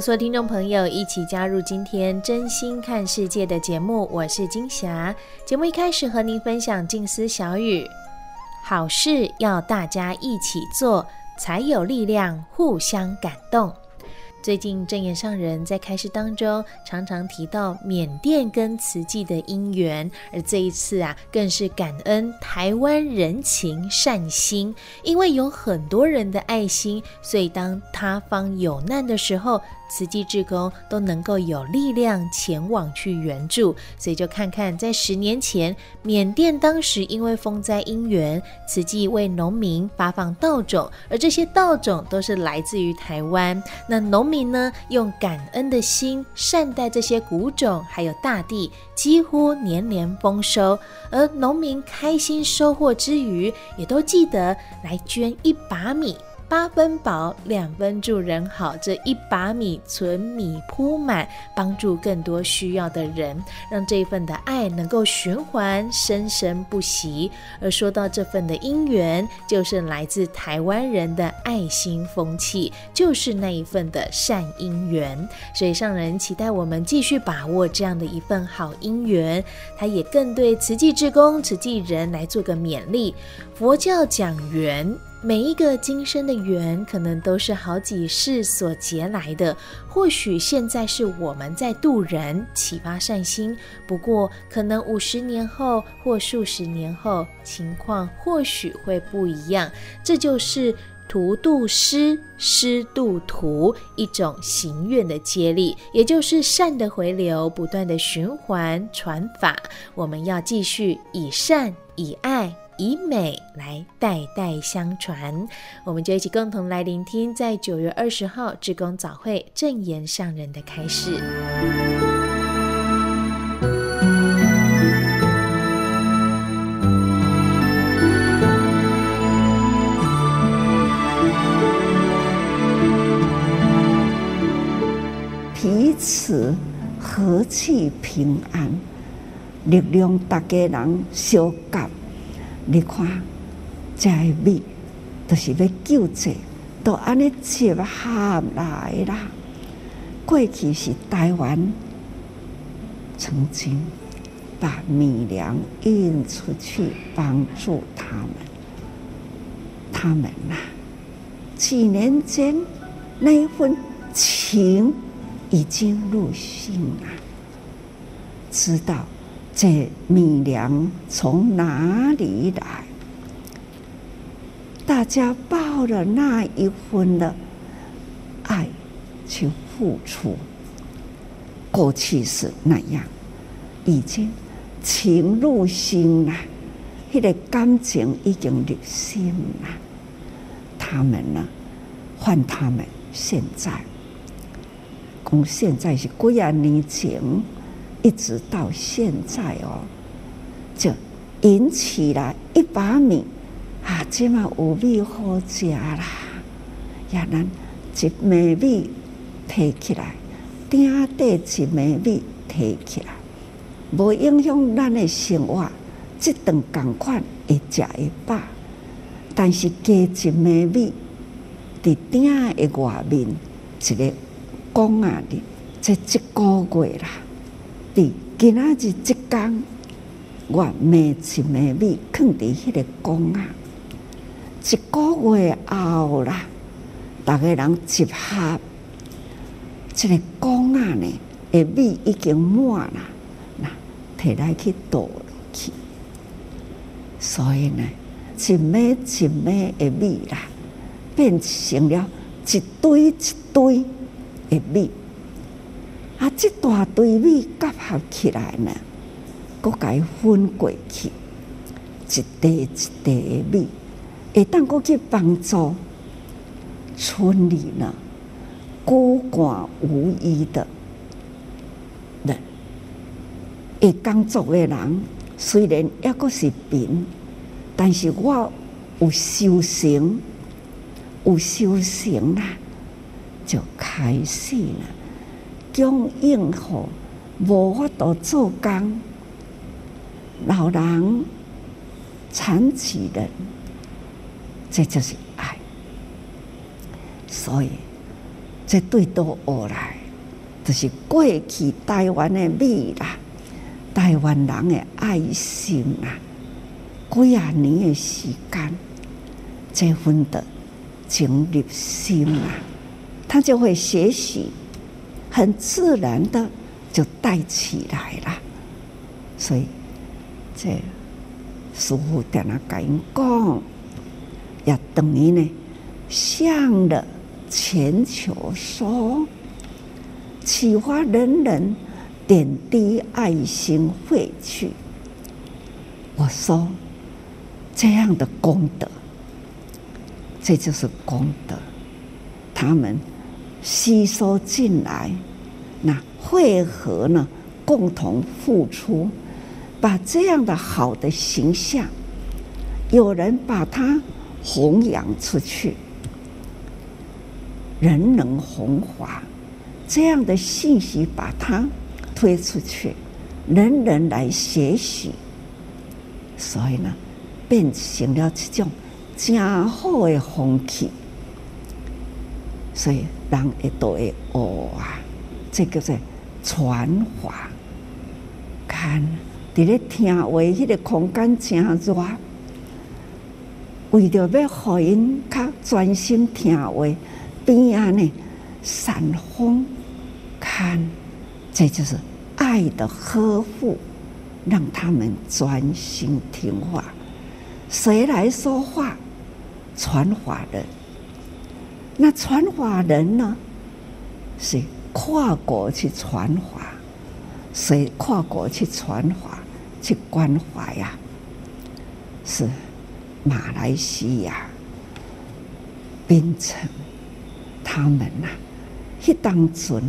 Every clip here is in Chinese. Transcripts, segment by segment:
所有听众朋友，一起加入今天真心看世界的节目，我是金霞。节目一开始和您分享静思小语：好事要大家一起做，才有力量互相感动。最近正言上人在开示当中常常提到缅甸跟慈济的因缘，而这一次啊，更是感恩台湾人情善心，因为有很多人的爱心，所以当他方有难的时候，慈济志工都能够有力量前往去援助，所以就看看在十年前，缅甸当时因为风灾因缘，慈济为农民发放稻种，而这些稻种都是来自于台湾。那农民呢，用感恩的心善待这些谷种，还有大地，几乎年年丰收。而农民开心收获之余，也都记得来捐一把米。八分饱，两分助人好。这一把米，存米铺满，帮助更多需要的人，让这份的爱能够循环，生生不息。而说到这份的因缘，就是来自台湾人的爱心风气，就是那一份的善因缘。所以上人期待我们继续把握这样的一份好因缘，他也更对慈济志工、慈济人来做个勉励。佛教讲缘。每一个今生的缘，可能都是好几世所结来的。或许现在是我们在度人，启发善心，不过可能五十年后或数十年后，情况或许会不一样。这就是徒度师，师度徒，一种行愿的接力，也就是善的回流，不断的循环传法。我们要继续以善以爱。以美来代代相传，我们就一起共同来聆听，在九月二十号志工早会正言上人的开示。彼此和气平安，力量大家人相感。你看，这个米都是要救济，都安尼接下来啦。过去是台湾曾经把米粮运出去帮助他们，他们呐、几年间那一份情已经入心了，知道。这米粮从哪里来？大家抱着那一份的爱去付出，过去是那样，已经情入心了，那个感情已经入心了。他们呢，换他们现在，讲现在是几啊年前。一直到现在哦，就引起了一把米啊，这么有米好食啦，也能一枚米提起来，顶底一枚米提起来，无影响咱的生活，这顿共款会食会饱，但是加一枚米伫顶的外面一个公啊哩，这一个月啦。今仔日即天，我每一每米放伫迄个公啊，一个月后啦，逐个人集合，这个缸啊呢，的米已经满啦，那摕来去倒落去，所以呢，一枚一枚的米啦，变成了一堆一堆的米。啊，这大堆米结合起来呢，搁该分过去，一袋一地的米，会当搁去帮助村里呢孤寡无依的人。会工作的人虽然抑搁是贫，但是我有修行，有修行啦，就开始了。供应好，无法度做工，老人、残疾人，这就是爱。所以，这对倒而来，就是过去台湾的美啦，台湾人的爱心啦，几啊年的时间，这份的经历心啊，他就会学习。很自然的就带起来了，所以这师父在那跟人讲，也等于呢，向着全球说，启发人人点滴爱心汇去。我说这样的功德，这就是功德，他们。吸收进来，那汇合呢？共同付出，把这样的好的形象，有人把它弘扬出去，人人弘华，这样的信息把它推出去，人人来学习，所以呢，变成了这种真好的风气，所以。人一都会学啊，这叫做传法。看，伫咧听话，迄个空间真热，为着要互因较专心听话，边啊呢扇风，看，这就是爱的呵护，让他们专心听话。谁来说话？传法人。那传法人呢？是跨国去传法，谁跨国去传法去关怀呀？是马来西亚、槟城，他们呐，迄当阵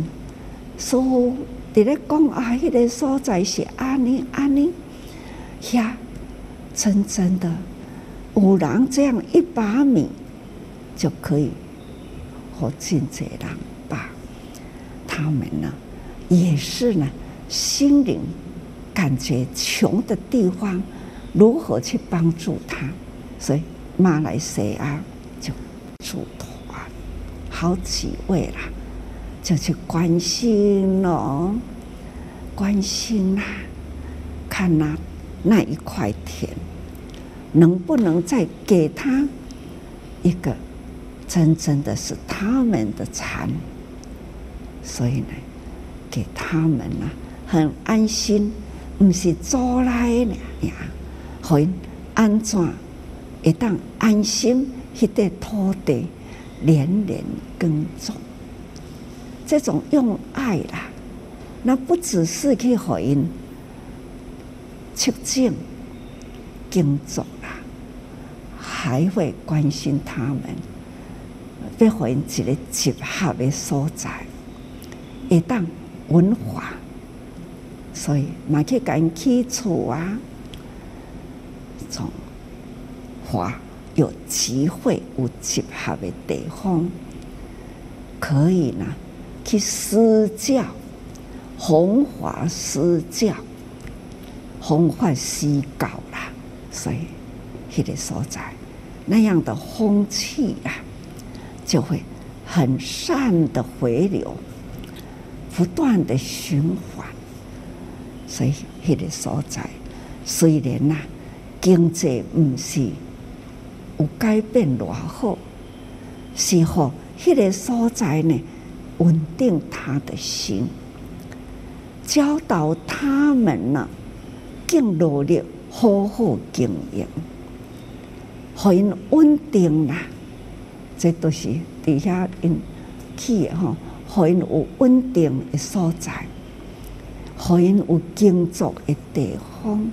说伫咧讲啊，迄个所在是安尼安尼，呀，真正的有人这样一把米就可以。和尽这人，他们呢也是呢，心灵感觉穷的地方，如何去帮助他？所以马来西亚就组团好几位啦，就去关心喽，关心啦，看那那一块田能不能再给他一个。真正的是他们的产，所以呢，给他们呢很安心，不是租来的呀，很安怎一旦安心去在土地连连耕种，这种用爱啦，那不只是去回应出境耕种啦，还会关心他们。要互因一个集合的所在，会当文化，所以嘛去甲因起厝啊，从华有机会有集合的地方，可以呢去施教，弘法施教，弘法私教啦，所以迄个所在那样的风气啊。就会很善的回流，不断的循环。所以，迄个所在虽然呐、经济毋是有改变偌好，是乎迄个所在呢，稳定他的心，教导他们呢，更努力好好经营，因稳定啦。这都是底下因去的吼，很有稳定的所在，很有工作的地方，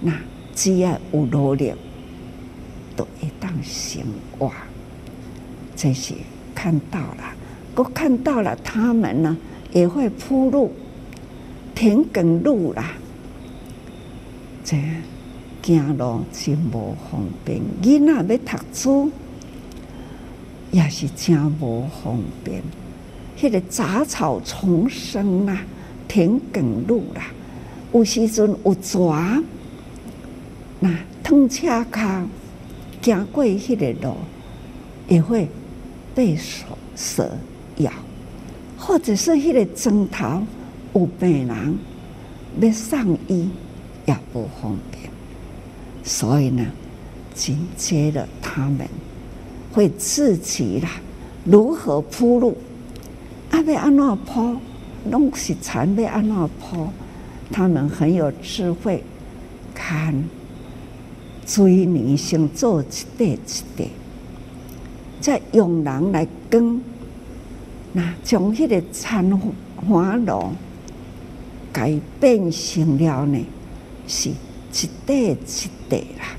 那只要有努力，都会当生活。这些看到了，我看到了他们呢，也会铺路，田埂路啦，这走路真无方便，囡仔要读书。也是真无方便，迄个杂草丛生啊，田埂路啦，有时阵有蛇，那通车卡行过迄个路，也会被蛇蛇咬，或者是迄个砖头有病人要送医也不方便，所以呢，紧接着他们。会自己啦，如何铺路？阿要安怎铺？拢是田要安怎铺？他们很有智慧，看水泥先做一块一块，再用人来耕，那将迄个田花路改变成了呢，是一块一块啦，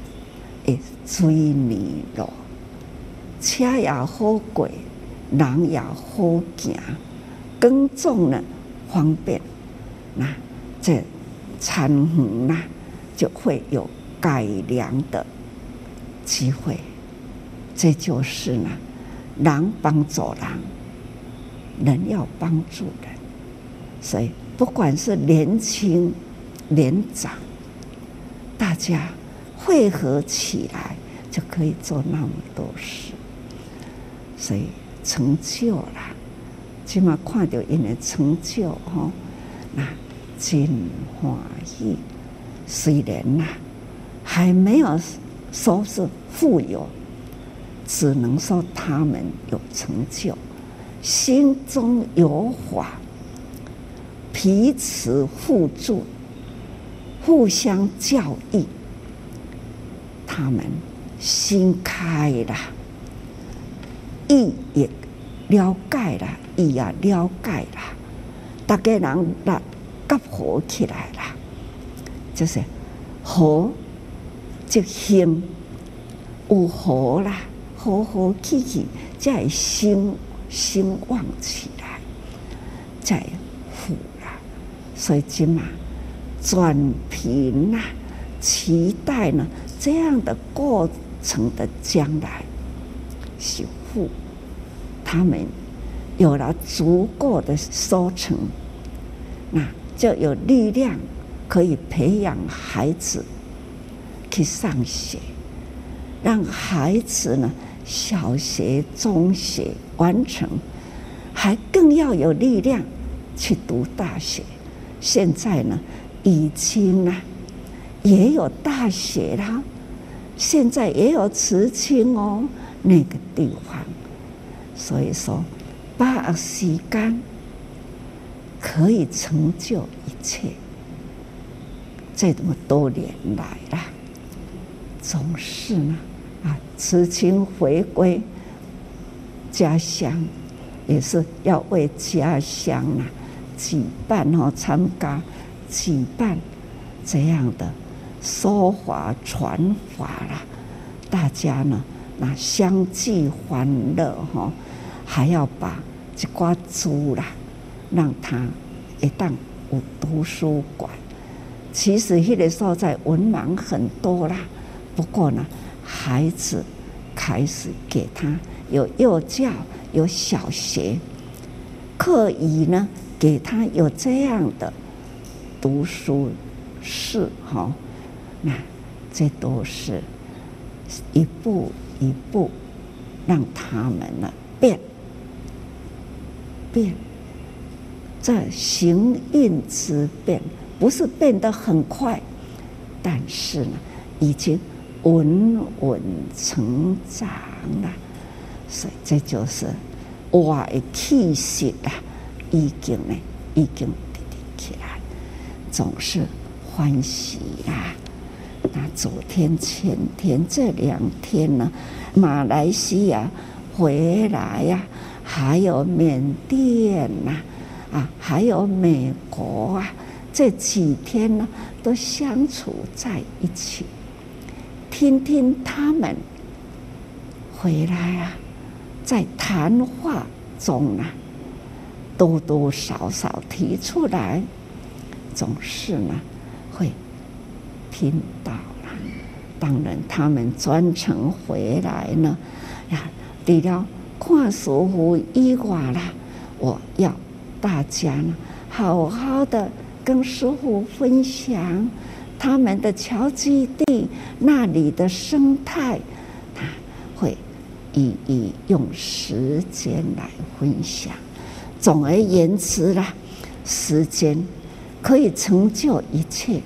诶，水泥路。车也好过，人也好行，耕种呢方便，那这田园呢就会有改良的机会。这就是呢，人帮助人，人要帮助人，所以不管是年轻年长，大家汇合起来就可以做那么多事。所以成就了，起码看到因的成就哈，那真欢喜。虽然呐，还没有说是富有，只能说他们有成就，心中有法，彼此互助，互相教育，他们心开了。意也了解了，伊也了解了，大家人来结合起来了，就是和就兴有和啦，和和气气再兴兴旺起来，再富啦，所以今嘛转贫啦，期待呢这样的过程的将来是。他们有了足够的收成，那就有力量可以培养孩子去上学，让孩子呢小学、中学完成，还更要有力量去读大学。现在呢，已经呢也有大学啦，现在也有慈青哦。那个地方，所以说，把时间可以成就一切。这么多年来了，总是呢，啊，慈青回归家乡，也是要为家乡啊举办哦参加举办这样的说法传法啦，大家呢。那相聚欢乐哈，还要把这挂租啦，让他一旦有图书馆。其实那个时候在文盲很多啦，不过呢，孩子开始给他有幼教，有小学，可以呢给他有这样的读书室哈，那这都是一步。一步，让他们呢变变，这行运之变，不是变得很快，但是呢，已经稳稳成长了。所以这就是我的气息啊，已经呢，已经滴滴起来，总是欢喜啊。那昨天、前天这两天呢，马来西亚回来呀、啊，还有缅甸呐、啊，还有美国啊，这几天呢，都相处在一起，听听他们回来啊，在谈话中呢，多多少少提出来，总是呢，会。听到了，当然他们专程回来呢，呀，除了看师父以外啦，我要大家呢，好好的跟师傅分享他们的桥基地那里的生态，他会一一用时间来分享。总而言之啦，时间可以成就一切。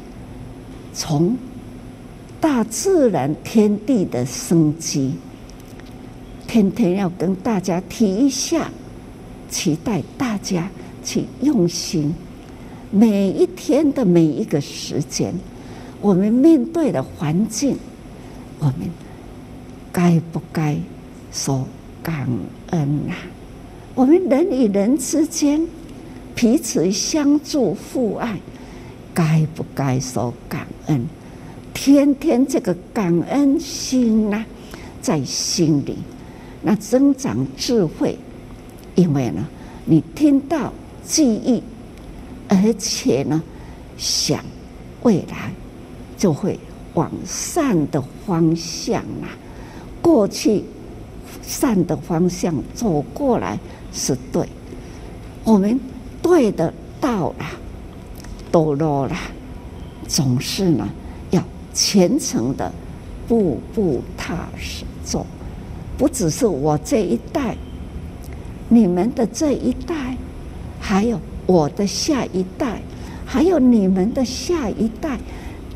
从大自然天地的生机，天天要跟大家提一下，期待大家去用心。每一天的每一个时间，我们面对的环境，我们该不该说感恩啊？我们人与人之间彼此相助互爱。该不该说感恩？天天这个感恩心呐、啊，在心里，那增长智慧。因为呢，你听到记忆，而且呢，想未来就会往善的方向啊。过去善的方向走过来是对，我们对的到了。堕落了，总是呢，要虔诚的，步步踏实走。不只是我这一代，你们的这一代，还有我的下一代，还有你们的下一代，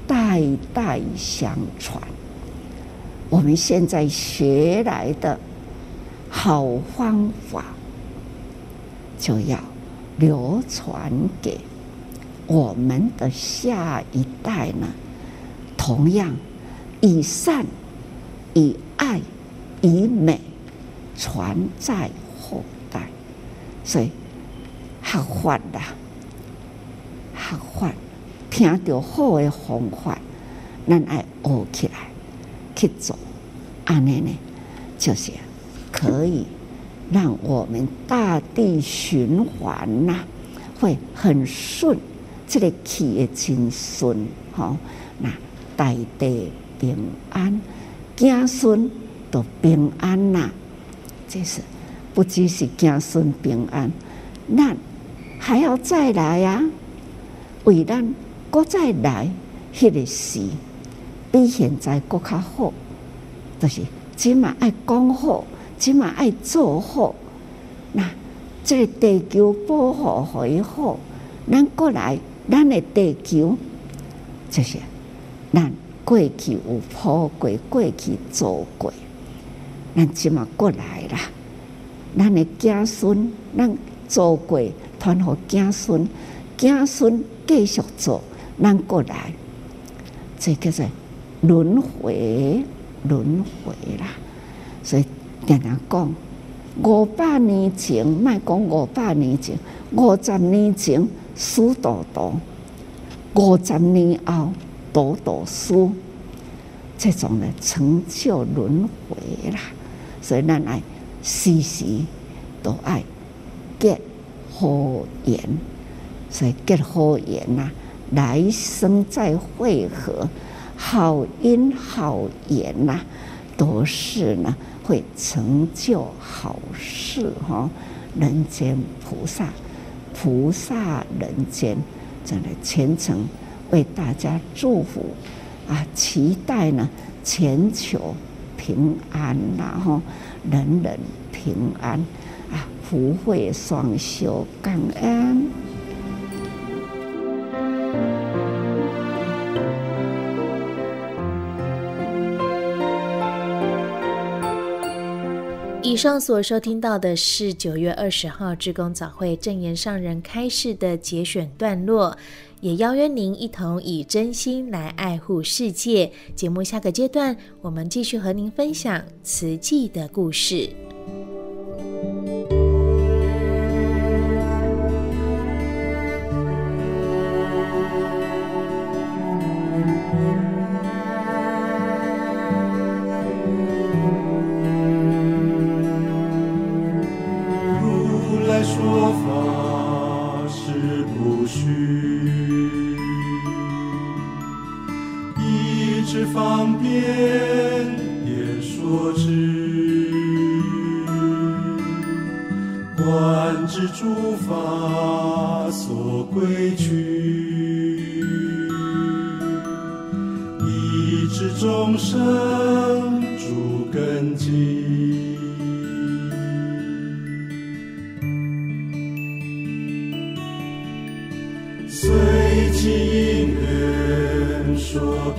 代代相传。我们现在学来的好方法，就要流传给。我们的下一代呢，同样以善、以爱、以美传在后代，所以学法啦，学法听到好的方法，咱爱学起来去做，安尼呢，就是可以让我们大地循环呐，会很顺。这个气也真顺，吼，那大地平安，子孙都平安呐。这是不只是子孙平安，那还要再来、啊，为咱搁再来，迄个时比现在搁较好，就是起码爱讲好，起码爱做好。那这个地球保护会好，咱过来。咱的地球就是咱过去有铺过，过去做过，咱即嘛过来啦。咱的子孙，咱做过，传给子孙，子孙继续做，咱过来，这叫做轮回，轮回啦。所以常常讲，五百年前，莫讲五百年前，五十年前。书多多，五十年后多多书，这种的成就轮回啦。所以咱爱时时都爱结好缘，所以结好缘呐，来生再会合，好因好缘呐，都是呢会成就好事哈。人间菩萨。菩萨人间，真的虔诚为大家祝福啊！期待呢，全球平安，然后人人平安啊！福慧双修，感恩。以上所收听到的是九月二十号志工早会证言上人开示的节选段落，也邀约您一同以真心来爱护世界。节目下个阶段，我们继续和您分享瓷器的故事。区一直众生主根基。随因缘说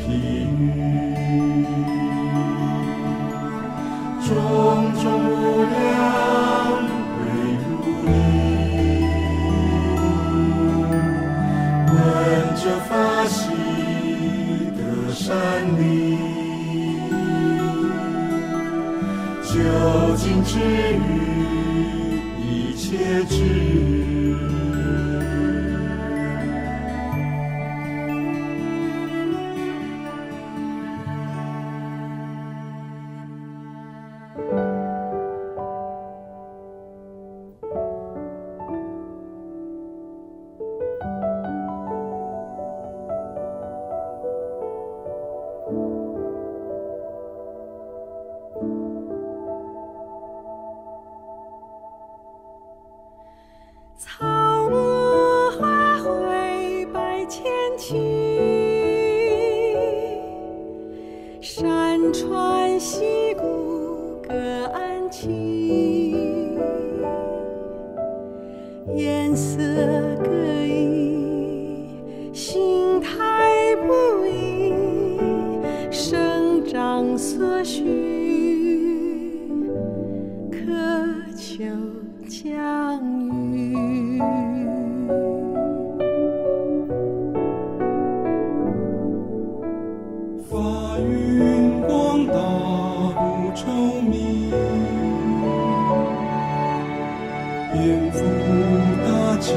前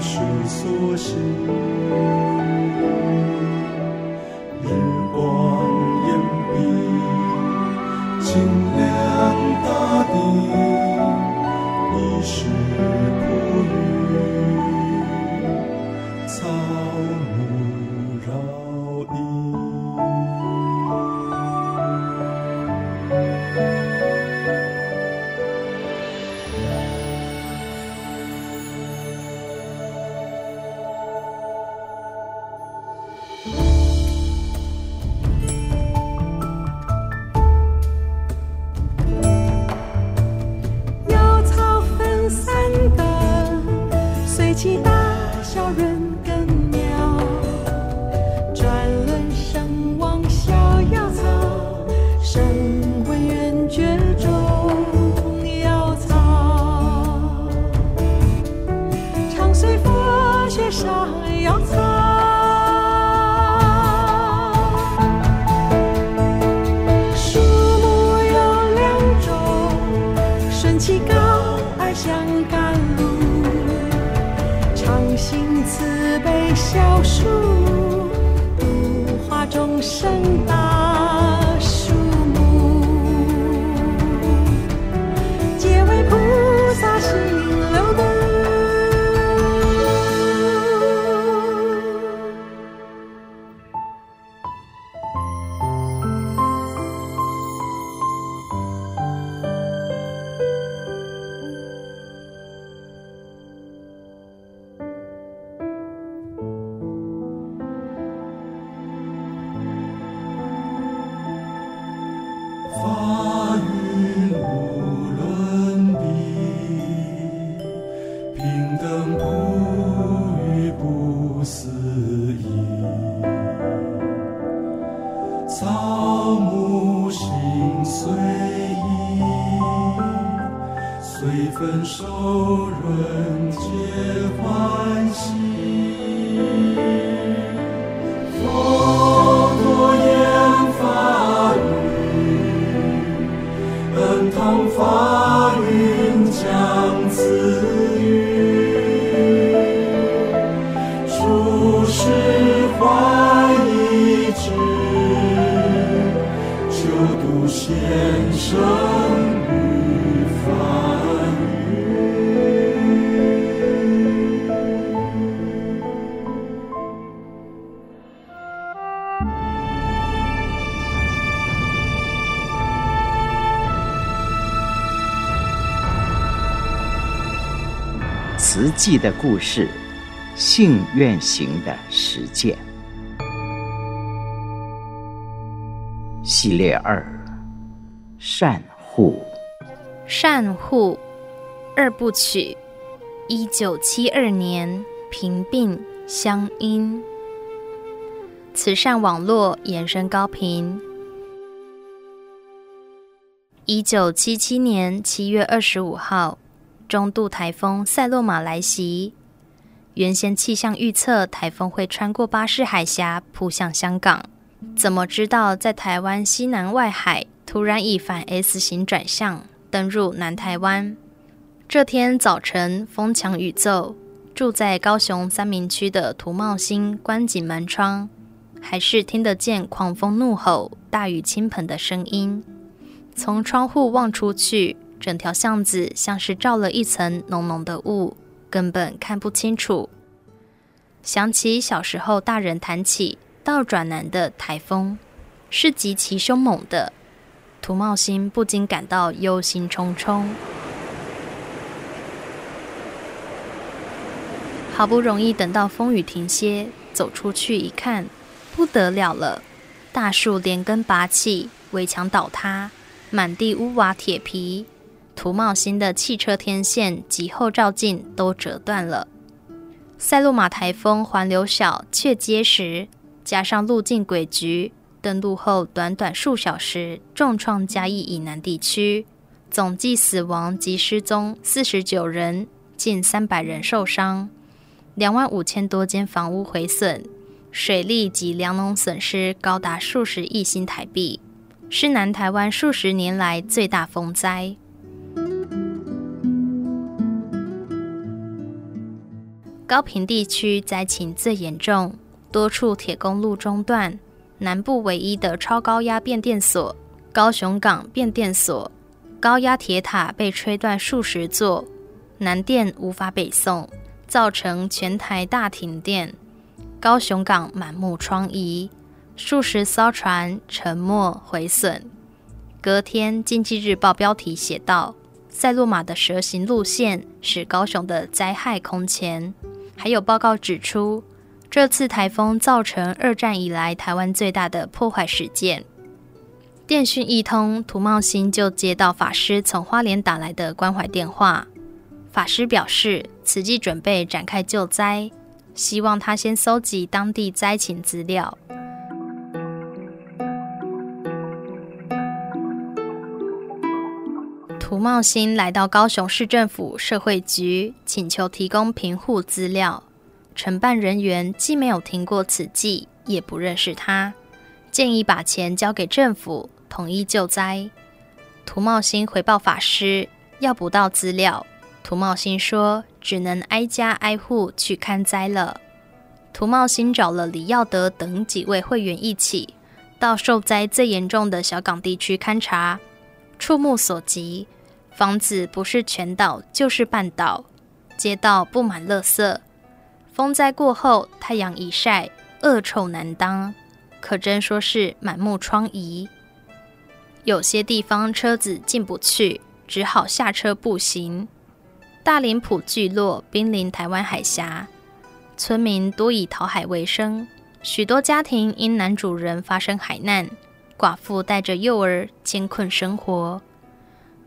世所施。记的故事，信愿行的实践，系列二：善护。善护二部曲，一九七二年平病相因，慈善网络延伸高频。一九七七年七月二十五号。中度台风赛洛玛来袭，原先气象预测台风会穿过巴士海峡扑向香港，怎么知道在台湾西南外海突然以反 S 型转向登入南台湾？这天早晨风强雨骤，住在高雄三民区的涂茂兴关紧门窗，还是听得见狂风怒吼、大雨倾盆的声音。从窗户望出去。整条巷子像是罩了一层浓浓的雾，根本看不清楚。想起小时候大人谈起倒转南的台风，是极其凶猛的，涂茂兴不禁感到忧心忡忡。好不容易等到风雨停歇，走出去一看，不得了了，大树连根拔起，围墙倒塌，满地屋瓦铁皮。涂茂新的汽车天线及后照镜都折断了。塞洛玛台风环流小却结实，加上路径诡谲，登陆后短短数小时，重创嘉义以南地区，总计死亡及失踪四十九人，近三百人受伤，两万五千多间房屋毁损，水利及粮农损失高达数十亿新台币，是南台湾数十年来最大风灾。高屏地区灾情最严重，多处铁公路中断，南部唯一的超高压变电所——高雄港变电所，高压铁塔被吹断数十座，南电无法北送，造成全台大停电。高雄港满目疮痍，数十艘船沉没毁损。隔天，《经济日报》标题写道：“塞洛玛的蛇行路线使高雄的灾害空前。”还有报告指出，这次台风造成二战以来台湾最大的破坏事件。电讯一通，涂茂兴就接到法师从花莲打来的关怀电话。法师表示，此际准备展开救灾，希望他先搜集当地灾情资料。涂茂兴来到高雄市政府社会局，请求提供平户资料。承办人员既没有听过此计，也不认识他，建议把钱交给政府，统一救灾。涂茂兴回报法师要不到资料，涂茂兴说只能挨家挨户去勘灾了。涂茂兴找了李耀德等几位会员一起到受灾最严重的小港地区勘察，触目所及。房子不是全倒就是半倒，街道布满垃圾。风灾过后，太阳一晒，恶臭难当，可真说是满目疮痍。有些地方车子进不去，只好下车步行。大林埔聚落濒临台湾海峡，村民多以讨海为生，许多家庭因男主人发生海难，寡妇带着幼儿艰困生活。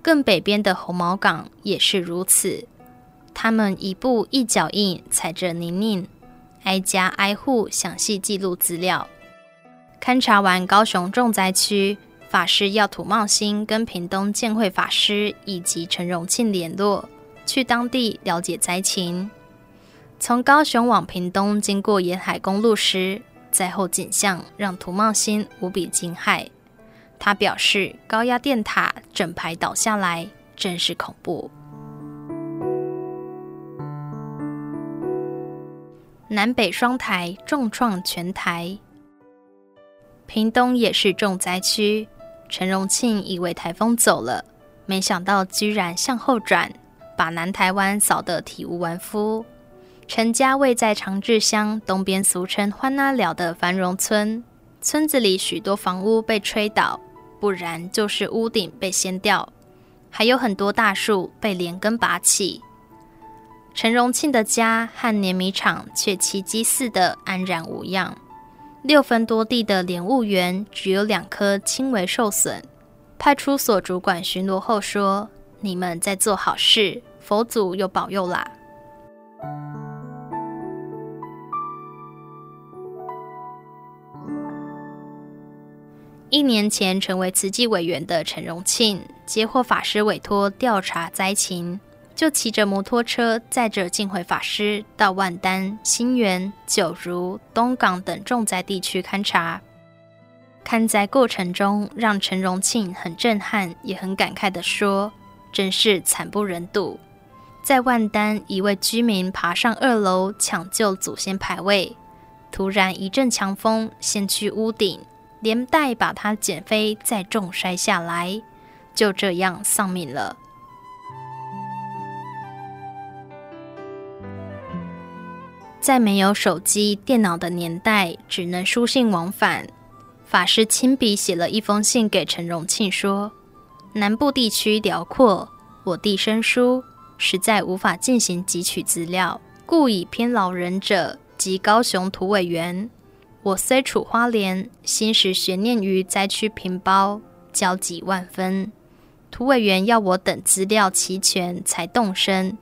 更北边的红毛港也是如此，他们一步一脚印踩着泥泞，挨家挨户详细记录资料。勘察完高雄重灾区，法师要土茂兴跟屏东建会法师以及陈荣庆联络，去当地了解灾情。从高雄往屏东经过沿海公路时，灾后景象让土茂新无比惊骇。他表示，高压电塔整排倒下来，真是恐怖。南北双台重创全台，屏东也是重灾区。陈荣庆以为台风走了，没想到居然向后转，把南台湾扫得体无完肤。陈家位在长治乡东边，俗称“欢那寮”的繁荣村，村子里许多房屋被吹倒，不然就是屋顶被掀掉，还有很多大树被连根拔起。陈荣庆的家和碾米厂却奇迹似的安然无恙。六分多地的莲雾园只有两棵轻微受损。派出所主管巡逻后说：“你们在做好事，佛祖有保佑啦。”一年前成为慈济委员的陈荣庆，接获法师委托调查灾情。就骑着摩托车载着净慧法师到万丹、新园、九如、东港等重灾地区勘察。勘灾过程中，让陈荣庆很震撼，也很感慨地说：“真是惨不忍睹。”在万丹，一位居民爬上二楼抢救祖先牌位，突然一阵强风掀去屋顶，连带把他卷飞，再重摔下来，就这样丧命了。在没有手机、电脑的年代，只能书信往返。法师亲笔写了一封信给陈荣庆，说：“南部地区辽阔，我地生疏，实在无法进行汲取资料，故以偏劳人者及高雄土委员。我虽处花莲，心时悬念于灾区平包，焦急万分。涂委员要我等资料齐全才动身。”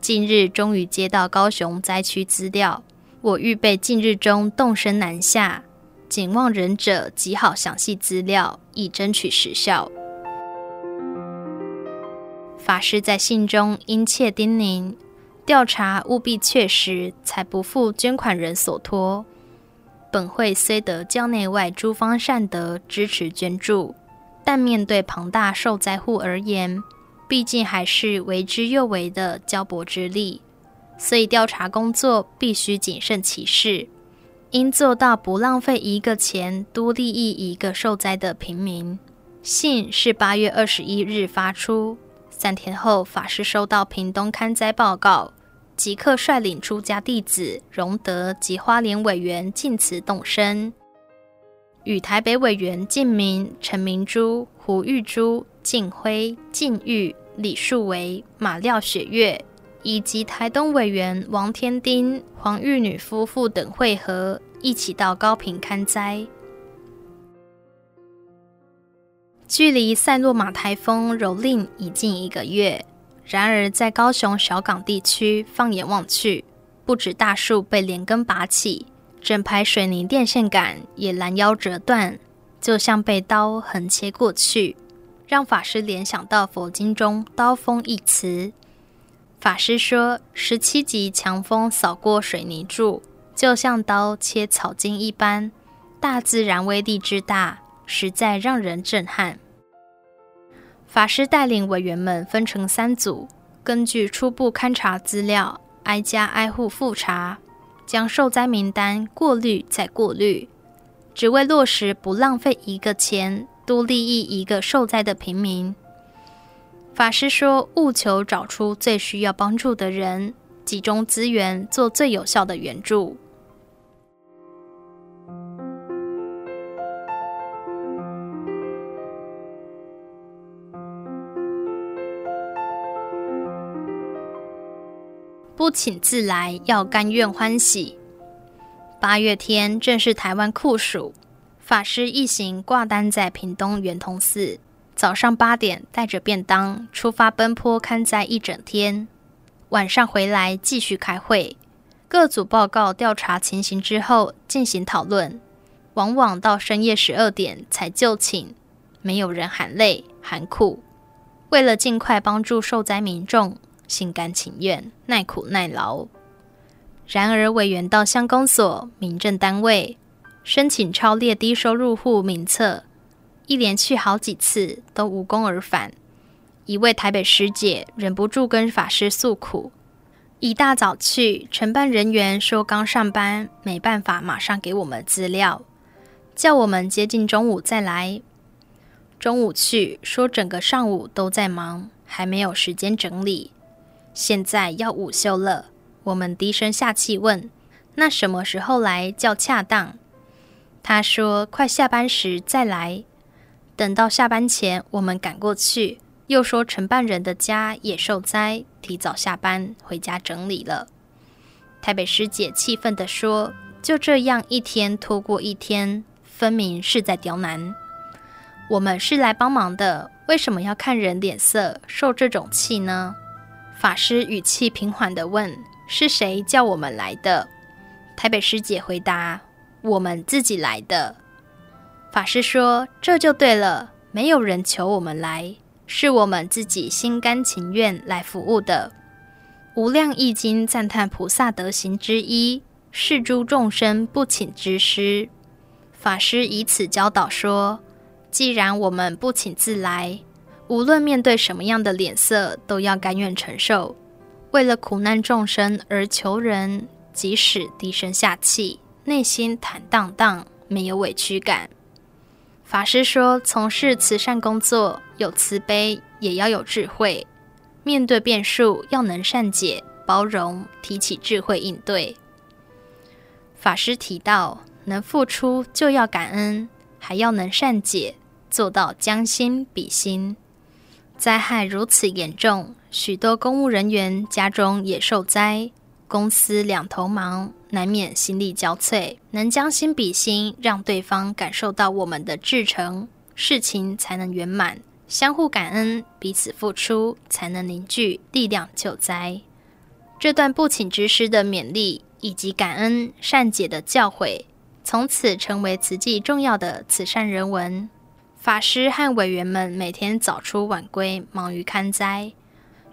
近日终于接到高雄灾区资料，我预备近日中动身南下，谨望仁者集好详细资料，以争取时效。法师在信中殷切叮咛，调查务必确实，才不负捐款人所托。本会虽得教内外诸方善德支持捐助，但面对庞大受灾户而言，毕竟还是为之又为的交薄之力，所以调查工作必须谨慎其事，应做到不浪费一个钱，多利益一个受灾的平民。信是八月二十一日发出，三天后法师收到屏东勘灾报告，即刻率领出家弟子荣德及花莲委员进慈动身，与台北委员晋明、陈明珠、胡玉珠、晋辉、晋玉。李树维、马廖雪月以及台东委员王天丁、黄玉女夫妇等会合，一起到高屏看灾。距离塞洛马台风蹂躏已近一个月，然而在高雄小港地区，放眼望去，不止大树被连根拔起，整排水泥电线杆也拦腰折断，就像被刀横切过去。让法师联想到佛经中“刀锋”一词。法师说，十七级强风扫过水泥柱，就像刀切草茎一般。大自然威力之大，实在让人震撼。法师带领委员们分成三组，根据初步勘察资料，挨家挨户复查，将受灾名单过滤再过滤，只为落实不浪费一个钱。多利益一个受灾的平民。法师说：“务求找出最需要帮助的人，集中资源做最有效的援助。”不请自来，要甘愿欢喜。八月天正是台湾酷暑。法师一行挂单在屏东圆通寺，早上八点带着便当出发奔波勘灾一整天，晚上回来继续开会，各组报告调查情形之后进行讨论，往往到深夜十二点才就寝，没有人喊累喊苦。为了尽快帮助受灾民众，心甘情愿、耐苦耐劳。然而，委员到乡公所、民政单位申请超列低收入户名册，一连去好几次都无功而返。一位台北师姐忍不住跟法师诉苦：一大早去，承办人员说刚上班，没办法马上给我们资料，叫我们接近中午再来。中午去，说整个上午都在忙，还没有时间整理。现在要午休了，我们低声下气问：“那什么时候来较恰当？”他说：“快下班时再来。”等到下班前，我们赶过去。又说承办人的家也受灾，提早下班回家整理了。台北师姐气愤地说：“就这样一天拖过一天，分明是在刁难。我们是来帮忙的，为什么要看人脸色，受这种气呢？”法师语气平缓地问：“是谁叫我们来的？”台北师姐回答：“我们自己来的。”法师说：“这就对了，没有人求我们来。”是我们自己心甘情愿来服务的。无量义经赞叹菩萨德行之一，是诸众生不请之师。法师以此教导说：既然我们不请自来，无论面对什么样的脸色，都要甘愿承受。为了苦难众生而求人，即使低声下气，内心坦荡荡，没有委屈感。法师说：“从事慈善工作，有慈悲，也要有智慧。面对变数，要能善解、包容，提起智慧应对。”法师提到，能付出就要感恩，还要能善解，做到将心比心。灾害如此严重，许多公务人员家中也受灾。公司两头忙，难免心力交瘁。能将心比心，让对方感受到我们的至诚，事情才能圆满。相互感恩，彼此付出，才能凝聚力量救灾。这段不请之师的勉励，以及感恩善解的教诲，从此成为慈济重要的慈善人文。法师和委员们每天早出晚归，忙于勘灾。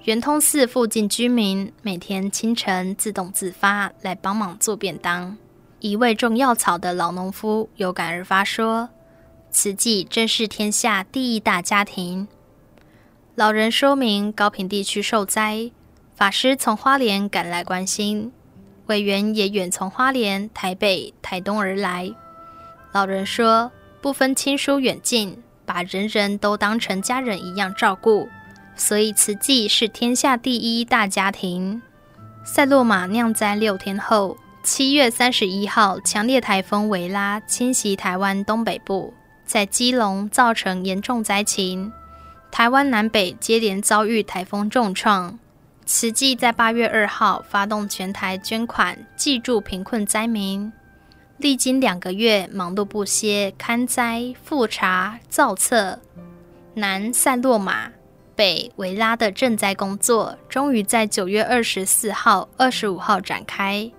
圆通寺附近居民每天清晨自动自发来帮忙做便当。一位种药草的老农夫有感而发说：“慈济真是天下第一大家庭。”老人说明高屏地区受灾，法师从花莲赶来关心，委员也远从花莲、台北、台东而来。老人说：“不分亲疏远近，把人人都当成家人一样照顾。”所以，慈济是天下第一大家庭。赛洛玛酿灾六天后，七月三十一号，强烈台风维拉侵袭台湾东北部，在基隆造成严重灾情。台湾南北接连遭遇台风重创。慈济在八月二号发动全台捐款，济助贫困灾民。历经两个月忙碌不歇，勘灾、复查、造册。南塞洛玛。北维拉的赈灾工作终于在九月二十四号、二十五号展开，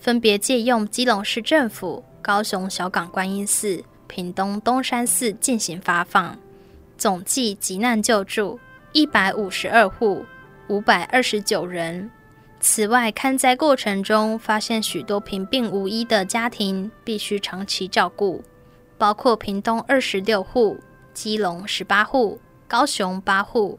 分别借用基隆市政府、高雄小港观音寺、屏东东山寺进行发放，总计急难救助一百五十二户五百二十九人。此外，勘灾过程中发现许多贫病无依的家庭，必须长期照顾，包括屏东二十六户、基隆十八户、高雄八户。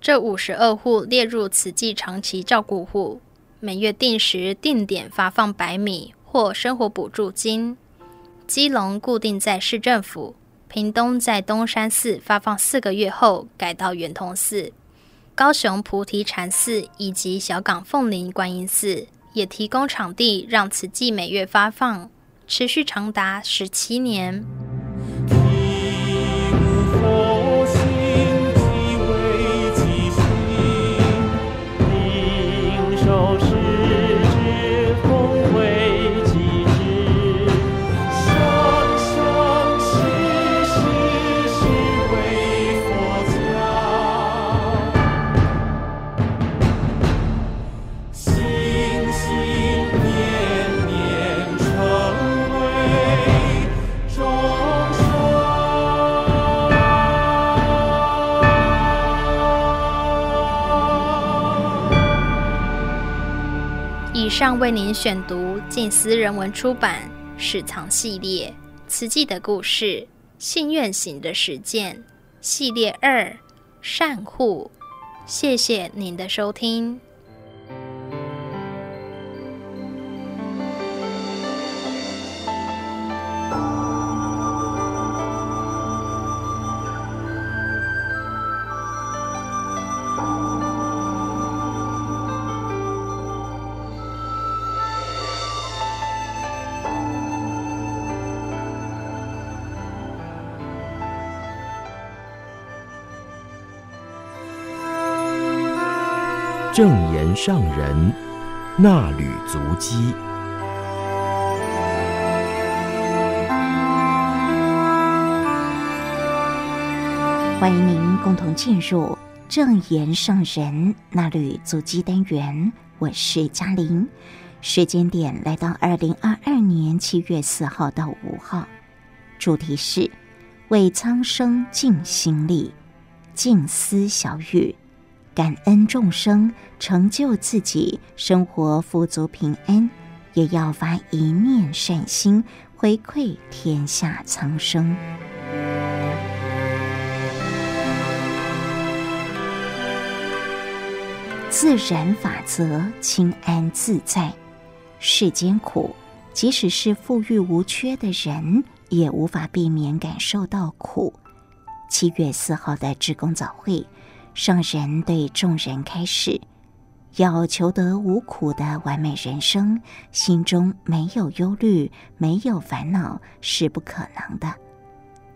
这五十二户列入此季长期照顾户，每月定时定点发放白米或生活补助金。基隆固定在市政府，屏东在东山寺发放四个月后改到圆通寺，高雄菩提禅寺以及小港凤林观音寺也提供场地让慈济每月发放，持续长达十七年。上为您选读静思人文出版《史藏系列》慈济的故事，信愿行的实践系列二善护。谢谢您的收听。正言上人那履足迹，欢迎您共同进入正言上人那履足迹单元。我是嘉玲，时间点来到二零二二年七月四号到五号，主题是为苍生尽心力，静思小语。感恩众生，成就自己生活富足平安，也要发一念善心，回馈天下苍生。自然法则，清安自在。世间苦，即使是富裕无缺的人，也无法避免感受到苦。七月四号的志工早会。上人对众人开示：要求得无苦的完美人生，心中没有忧虑、没有烦恼是不可能的。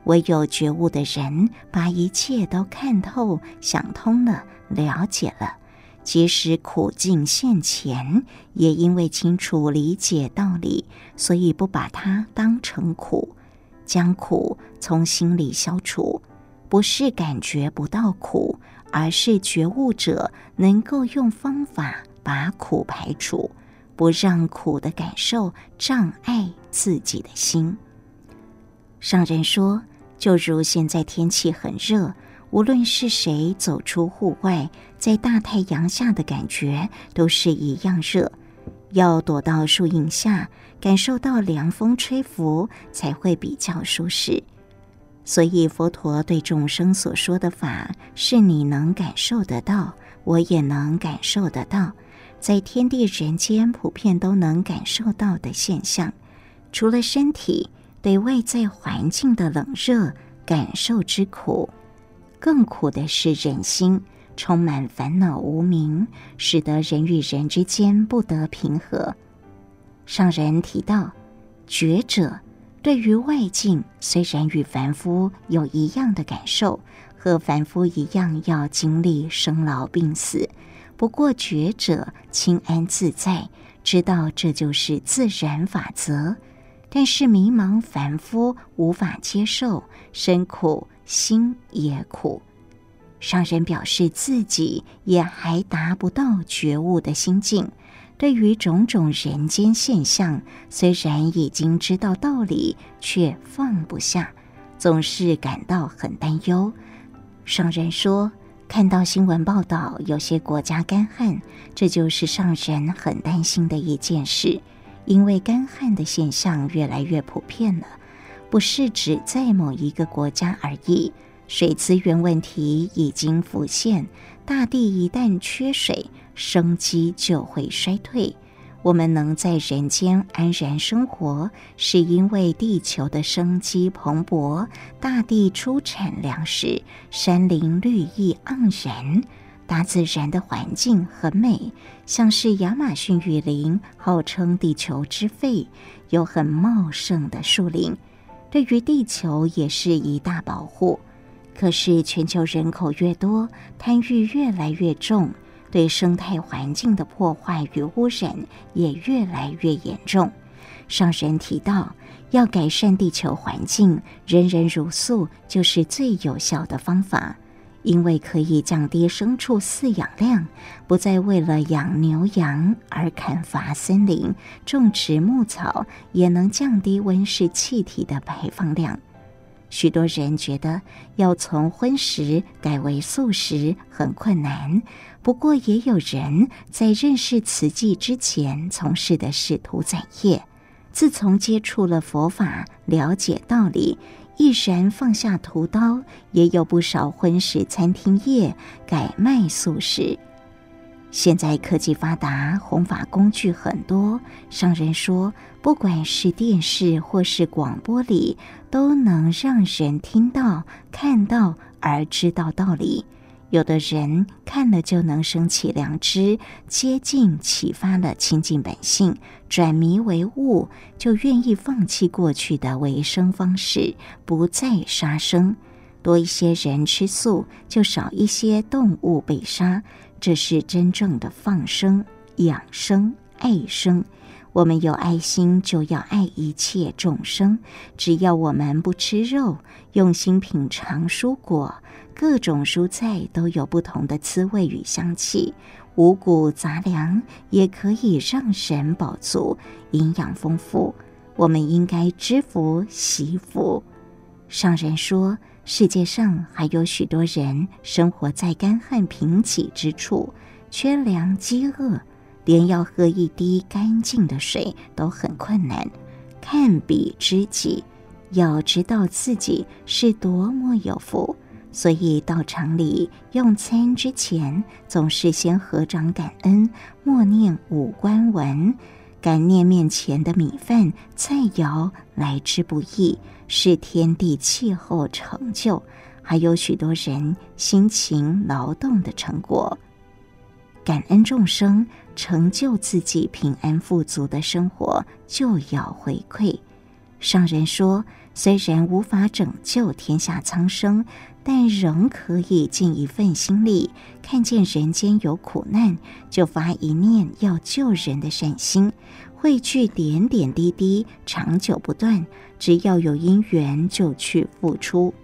唯有觉悟的人，把一切都看透、想通了、了解了，即使苦境现前，也因为清楚理解道理，所以不把它当成苦，将苦从心里消除，不是感觉不到苦。而是觉悟者能够用方法把苦排除，不让苦的感受障碍自己的心。上人说，就如现在天气很热，无论是谁走出户外，在大太阳下的感觉都是一样热，要躲到树荫下，感受到凉风吹拂，才会比较舒适。所以，佛陀对众生所说的法，是你能感受得到，我也能感受得到，在天地人间普遍都能感受到的现象。除了身体对外在环境的冷热感受之苦，更苦的是人心充满烦恼无明，使得人与人之间不得平和。上人提到，觉者。对于外境，虽然与凡夫有一样的感受，和凡夫一样要经历生老病死，不过觉者清安自在，知道这就是自然法则。但是迷茫凡夫无法接受，身苦心也苦。上人表示自己也还达不到觉悟的心境。对于种种人间现象，虽然已经知道道理，却放不下，总是感到很担忧。上人说，看到新闻报道，有些国家干旱，这就是上人很担心的一件事，因为干旱的现象越来越普遍了，不是只在某一个国家而已。水资源问题已经浮现，大地一旦缺水，生机就会衰退。我们能在人间安然生活，是因为地球的生机蓬勃，大地出产粮食，山林绿意盎然，大自然的环境很美，像是亚马逊雨林，号称地球之肺，有很茂盛的树林，对于地球也是一大保护。可是，全球人口越多，贪欲越来越重，对生态环境的破坏与污染也越来越严重。上神提到，要改善地球环境，人人如素就是最有效的方法，因为可以降低牲畜饲养量，不再为了养牛羊而砍伐森林、种植牧草，也能降低温室气体的排放量。许多人觉得要从荤食改为素食很困难，不过也有人在认识慈济之前从事的是屠宰业，自从接触了佛法，了解道理，毅然放下屠刀，也有不少荤食餐厅业改卖素食。现在科技发达，弘法工具很多。上人说，不管是电视或是广播里，都能让人听到、看到而知道道理。有的人看了就能升起良知，接近启发了清净本性，转迷为悟，就愿意放弃过去的为生方式，不再杀生。多一些人吃素，就少一些动物被杀。这是真正的放生、养生、爱生。我们有爱心，就要爱一切众生。只要我们不吃肉，用心品尝蔬果，各种蔬菜都有不同的滋味与香气。五谷杂粮也可以让人饱足，营养丰富。我们应该知福惜福。上人说。世界上还有许多人生活在干旱贫瘠之处，缺粮饥饿，连要喝一滴干净的水都很困难。看彼知己，要知道自己是多么有福。所以道场里用餐之前，总是先合掌感恩，默念五观文。感念面前的米饭菜肴来之不易，是天地气候成就，还有许多人辛勤劳动的成果。感恩众生，成就自己平安富足的生活，就要回馈。上人说，虽然无法拯救天下苍生，但仍可以尽一份心力，看见人间有苦难，就发一念要救人的善心，汇聚点点滴滴，长久不断。只要有因缘，就去付出。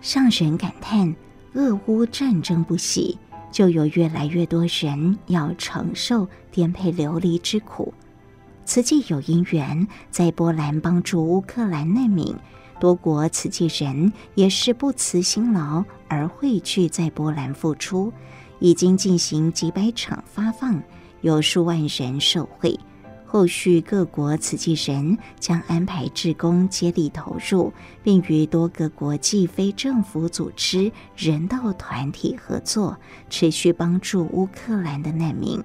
上神感叹：俄乌战争不息，就有越来越多人要承受颠沛流离之苦。慈济有因缘在波兰帮助乌克兰难民，多国慈济人也是不辞辛劳而汇聚在波兰付出，已经进行几百场发放，有数万人受惠。后续各国慈济人将安排志工接力投入，并与多个国际非政府组织、人道团体合作，持续帮助乌克兰的难民。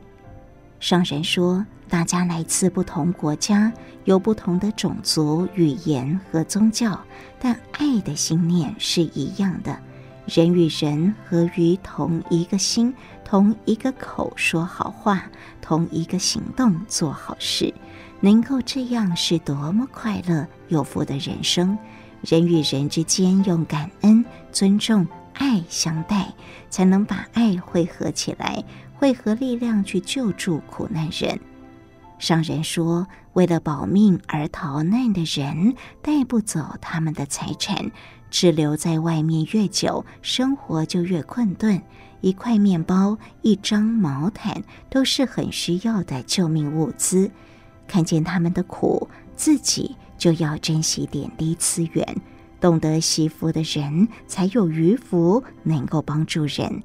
上人说，大家来自不同国家，有不同的种族、语言和宗教，但爱的心念是一样的。人与人合于同一个心，同一个口说好话，同一个行动做好事，能够这样是多么快乐有福的人生。人与人之间用感恩、尊重、爱相待，才能把爱汇合起来。汇合力量去救助苦难人。商人说，为了保命而逃难的人，带不走他们的财产，滞留在外面越久，生活就越困顿。一块面包、一张毛毯，都是很需要的救命物资。看见他们的苦，自己就要珍惜点滴资源。懂得惜福的人，才有余福，能够帮助人。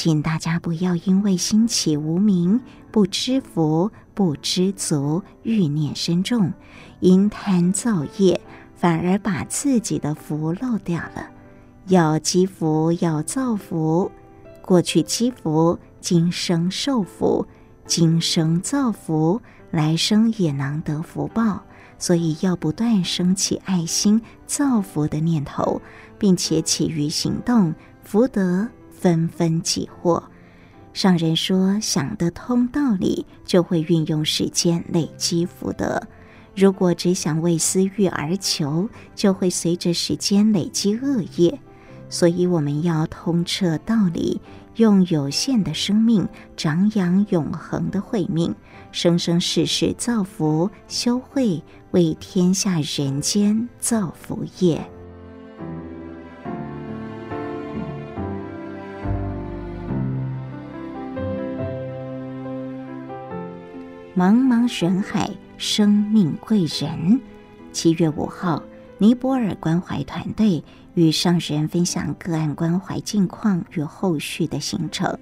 请大家不要因为心起无明、不知福、不知足、欲念深重，因贪造业，反而把自己的福漏掉了。要积福，要造福。过去积福，今生受福；今生造福，来生也能得福报。所以要不断升起爱心、造福的念头，并且起于行动，福德。纷纷起获，上人说：想得通道理，就会运用时间累积福德；如果只想为私欲而求，就会随着时间累积恶业。所以，我们要通彻道理，用有限的生命长养永恒的慧命，生生世世造福修慧，为天下人间造福业。茫茫人海，生命贵人。七月五号，尼泊尔关怀团队与上人分享个案关怀近况与后续的行程。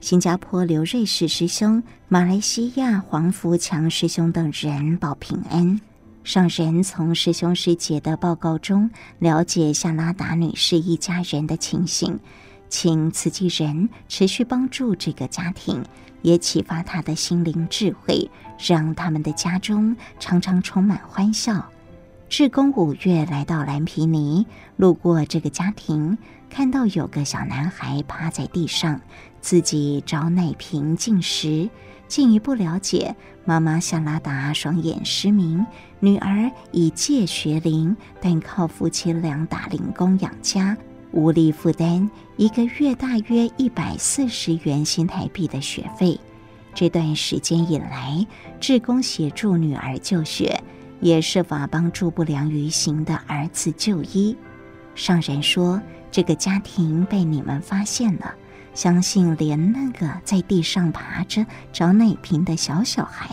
新加坡刘瑞士师兄、马来西亚黄福强师兄等人报平安。上人从师兄师姐的报告中了解夏拉达女士一家人的情形，请慈济人持续帮助这个家庭，也启发他的心灵智慧，让他们的家中常常充满欢笑。志工五月来到蓝皮尼，路过这个家庭，看到有个小男孩趴在地上，自己找奶瓶进食。进一步了解，妈妈夏拉达双眼失明，女儿已届学龄，但靠夫妻俩打零工养家，无力负担一个月大约一百四十元新台币的学费。这段时间以来，志工协助女儿就学。也设法帮助不良于行的儿子就医。上人说：“这个家庭被你们发现了，相信连那个在地上爬着找奶瓶的小小孩，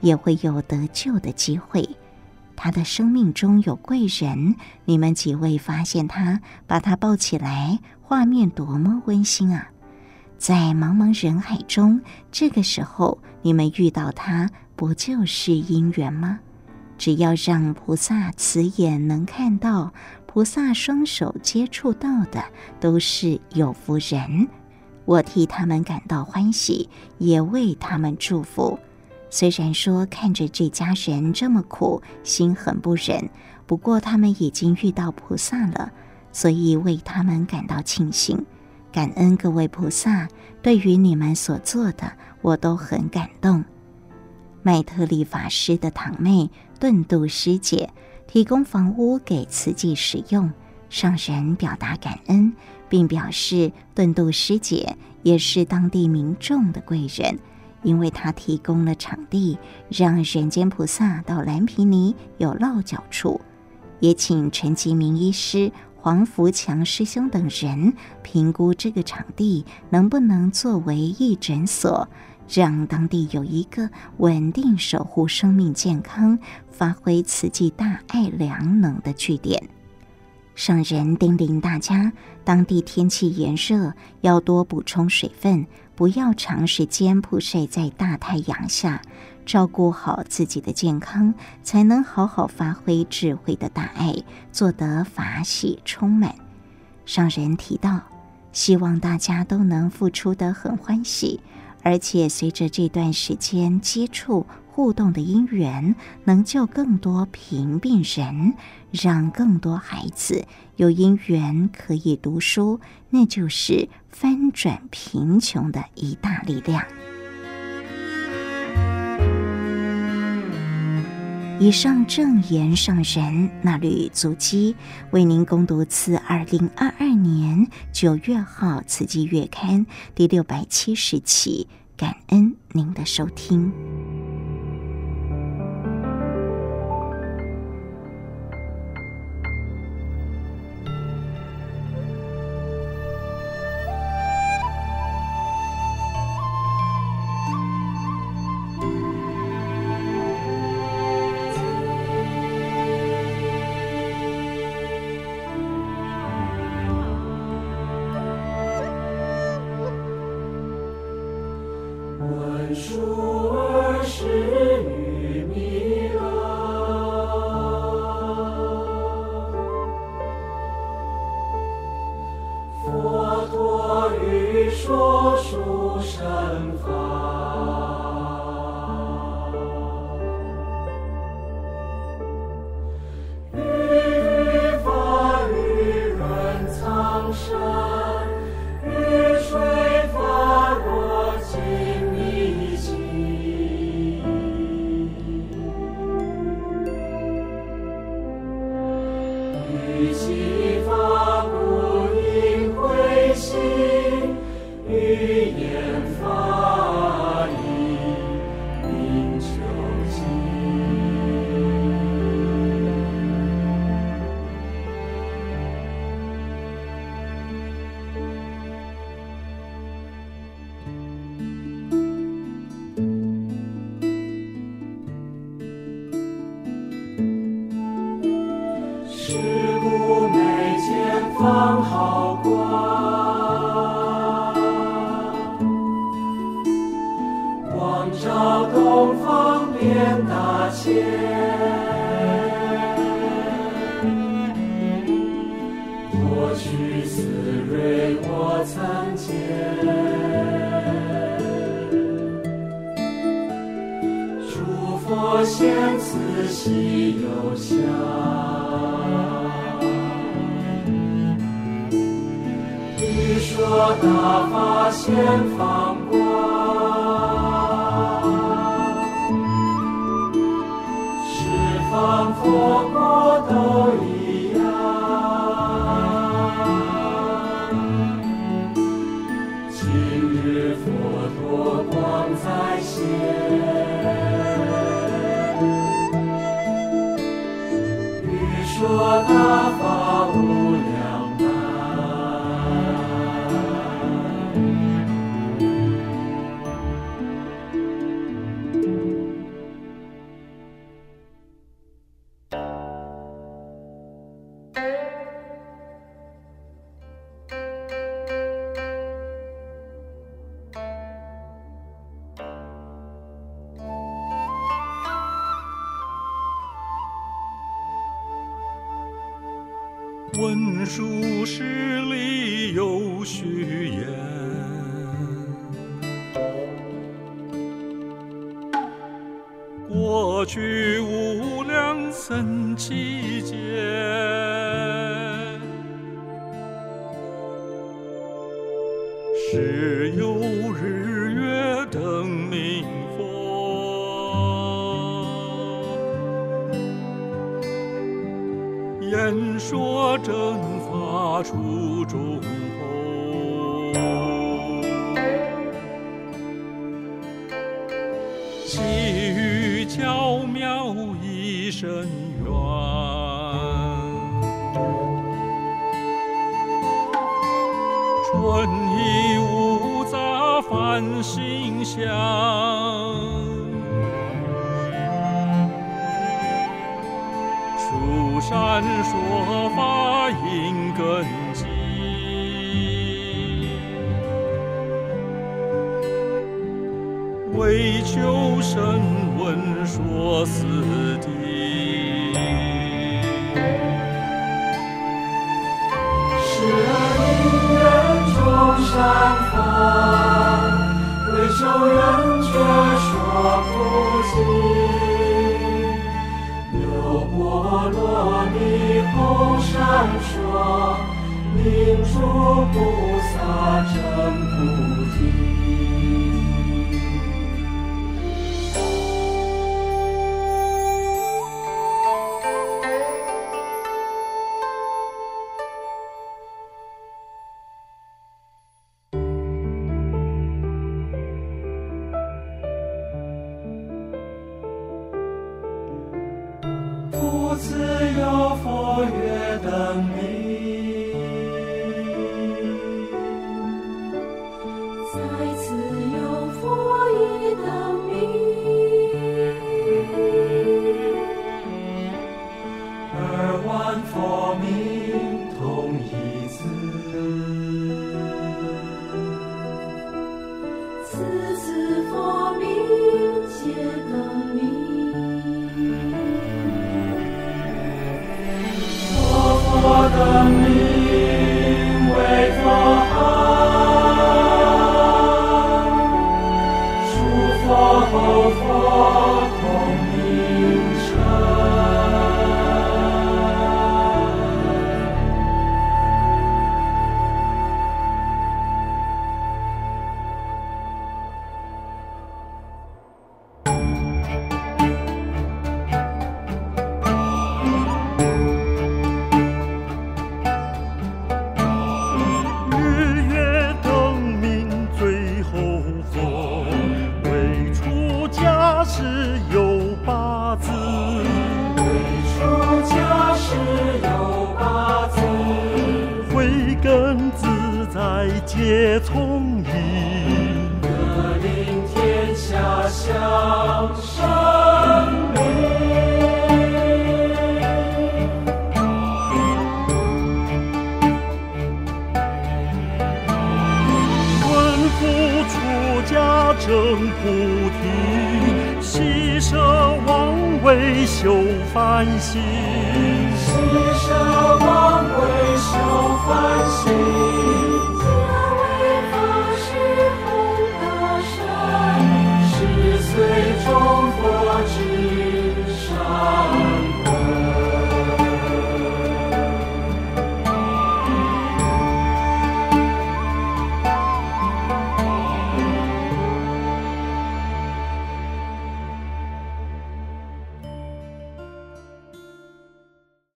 也会有得救的机会。他的生命中有贵人，你们几位发现他，把他抱起来，画面多么温馨啊！在茫茫人海中，这个时候你们遇到他，不就是因缘吗？”只要让菩萨慈眼能看到，菩萨双手接触到的都是有福人。我替他们感到欢喜，也为他们祝福。虽然说看着这家人这么苦，心很不忍，不过他们已经遇到菩萨了，所以为他们感到庆幸，感恩各位菩萨。对于你们所做的，我都很感动。麦特利法师的堂妹顿度师姐提供房屋给慈济使用，上人表达感恩，并表示顿度师姐也是当地民众的贵人，因为她提供了场地，让人间菩萨到蓝皮尼有落脚处。也请陈吉明医师、黄福强师兄等人评估这个场地能不能作为义诊所。让当地有一个稳定守护生命健康、发挥慈济大爱良能的据点。上人叮咛大家：当地天气炎热，要多补充水分，不要长时间曝晒在大太阳下，照顾好自己的健康，才能好好发挥智慧的大爱，做得法喜充满。上人提到，希望大家都能付出得很欢喜。而且随着这段时间接触互动的因缘，能救更多贫病人，让更多孩子有因缘可以读书，那就是翻转贫穷的一大力量。以上正言上人那履足迹，为您攻读自二零二二年九月号《慈济月刊》第六百七十期，感恩您的收听。前方佛，演说正法出众后，綺语巧妙益深远，春意无杂梵行相。善说法应根基，为求声闻说四谛。是因缘种善法，为求人觉说不尽。波罗蜜空闪烁，令诸菩萨证菩夜的谜，婆婆。